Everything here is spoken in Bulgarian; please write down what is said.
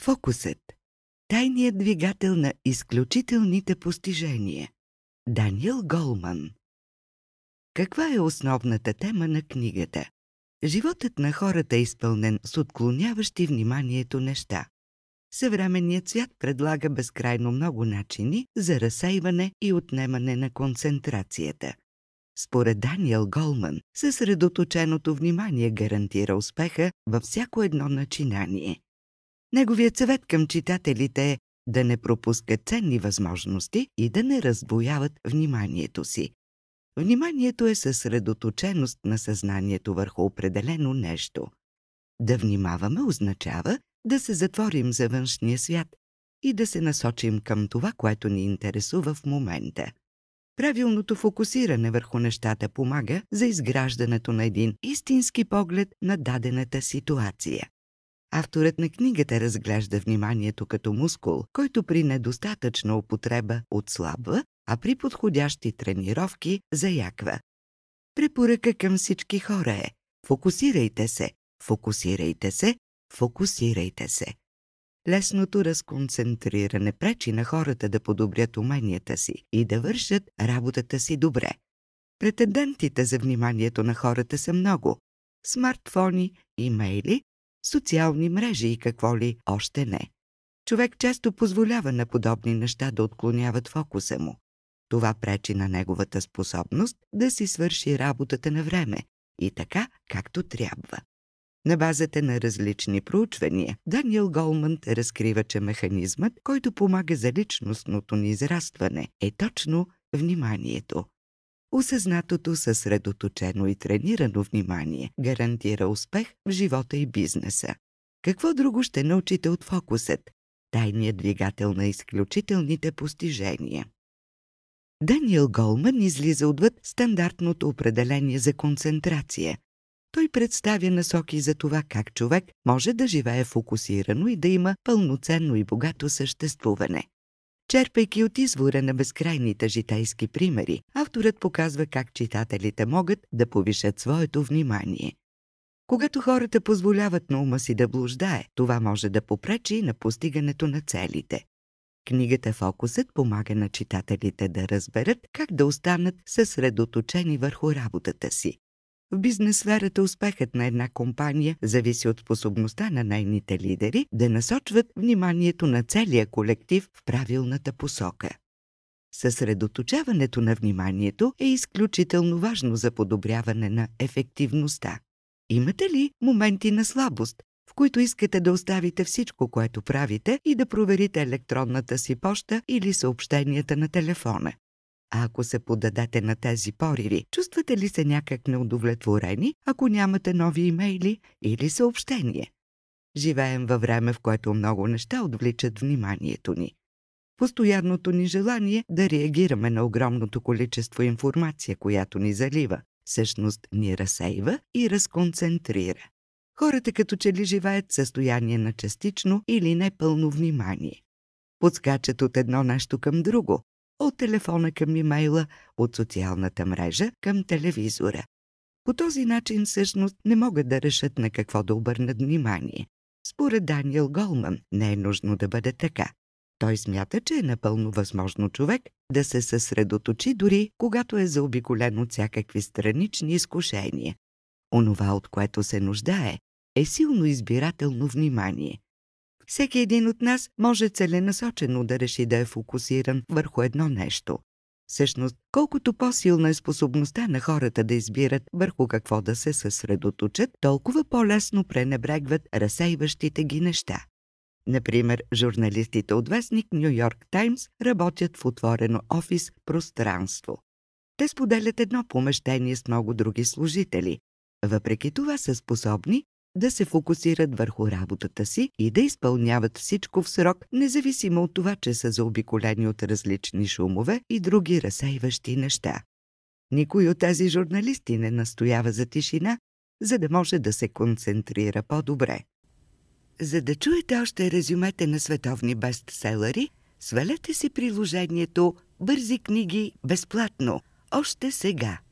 Фокусът – тайният двигател на изключителните постижения. Даниел Голман Каква е основната тема на книгата? Животът на хората е изпълнен с отклоняващи вниманието неща. Съвременният свят предлага безкрайно много начини за разсейване и отнемане на концентрацията. Според Даниел Голман, съсредоточеното внимание гарантира успеха във всяко едно начинание. Неговият съвет към читателите е да не пропускат ценни възможности и да не разбояват вниманието си. Вниманието е съсредоточеност на съзнанието върху определено нещо. Да внимаваме означава да се затворим за външния свят и да се насочим към това, което ни интересува в момента. Правилното фокусиране върху нещата помага за изграждането на един истински поглед на дадената ситуация. Авторът на книгата разглежда вниманието като мускул, който при недостатъчна употреба отслабва, а при подходящи тренировки заяква. Препоръка към всички хора е фокусирайте се, фокусирайте се, фокусирайте се. Лесното разконцентриране пречи на хората да подобрят уменията си и да вършат работата си добре. Претендентите за вниманието на хората са много. Смартфони, имейли, социални мрежи и какво ли още не. Човек често позволява на подобни неща да отклоняват фокуса му. Това пречи на неговата способност да си свърши работата на време и така, както трябва. На базата на различни проучвания, Даниел Голманд разкрива, че механизмът, който помага за личностното ни израстване, е точно вниманието. Осъзнатото, съсредоточено и тренирано внимание гарантира успех в живота и бизнеса. Какво друго ще научите от фокусът? Тайният двигател на изключителните постижения. Даниел Голман излиза отвъд стандартното определение за концентрация. Той представя насоки за това как човек може да живее фокусирано и да има пълноценно и богато съществуване. Черпайки от извора на безкрайните житейски примери, авторът показва как читателите могат да повишат своето внимание. Когато хората позволяват на ума си да блуждае, това може да попречи на постигането на целите. Книгата Фокусът помага на читателите да разберат как да останат съсредоточени върху работата си. В бизнес сферата успехът на една компания зависи от способността на нейните лидери да насочват вниманието на целия колектив в правилната посока. Съсредоточаването на вниманието е изключително важно за подобряване на ефективността. Имате ли моменти на слабост, в които искате да оставите всичко, което правите и да проверите електронната си поща или съобщенията на телефона? А ако се подадете на тези пориви, чувствате ли се някак неудовлетворени, ако нямате нови имейли или съобщения? Живеем във време, в което много неща отвличат вниманието ни. Постоянното ни желание да реагираме на огромното количество информация, която ни залива, всъщност ни разсейва и разконцентрира. Хората като че ли живеят в състояние на частично или непълно внимание. Подскачат от едно нещо към друго, от телефона към имейла, от социалната мрежа към телевизора. По този начин всъщност не могат да решат на какво да обърнат внимание. Според Даниел Голман не е нужно да бъде така. Той смята, че е напълно възможно човек да се съсредоточи дори когато е заобиколен от всякакви странични изкушения. Онова, от което се нуждае, е силно избирателно внимание. Всеки един от нас може целенасочено да реши да е фокусиран върху едно нещо. Всъщност, колкото по-силна е способността на хората да избират върху какво да се съсредоточат, толкова по-лесно пренебрегват разсейващите ги неща. Например, журналистите от вестник Нью Йорк Таймс работят в отворено офис пространство. Те споделят едно помещение с много други служители. Въпреки това са способни да се фокусират върху работата си и да изпълняват всичко в срок, независимо от това, че са заобиколени от различни шумове и други разсейващи неща. Никой от тези журналисти не настоява за тишина, за да може да се концентрира по-добре. За да чуете още резюмете на световни бестселери, свалете си приложението «Бързи книги» безплатно, още сега –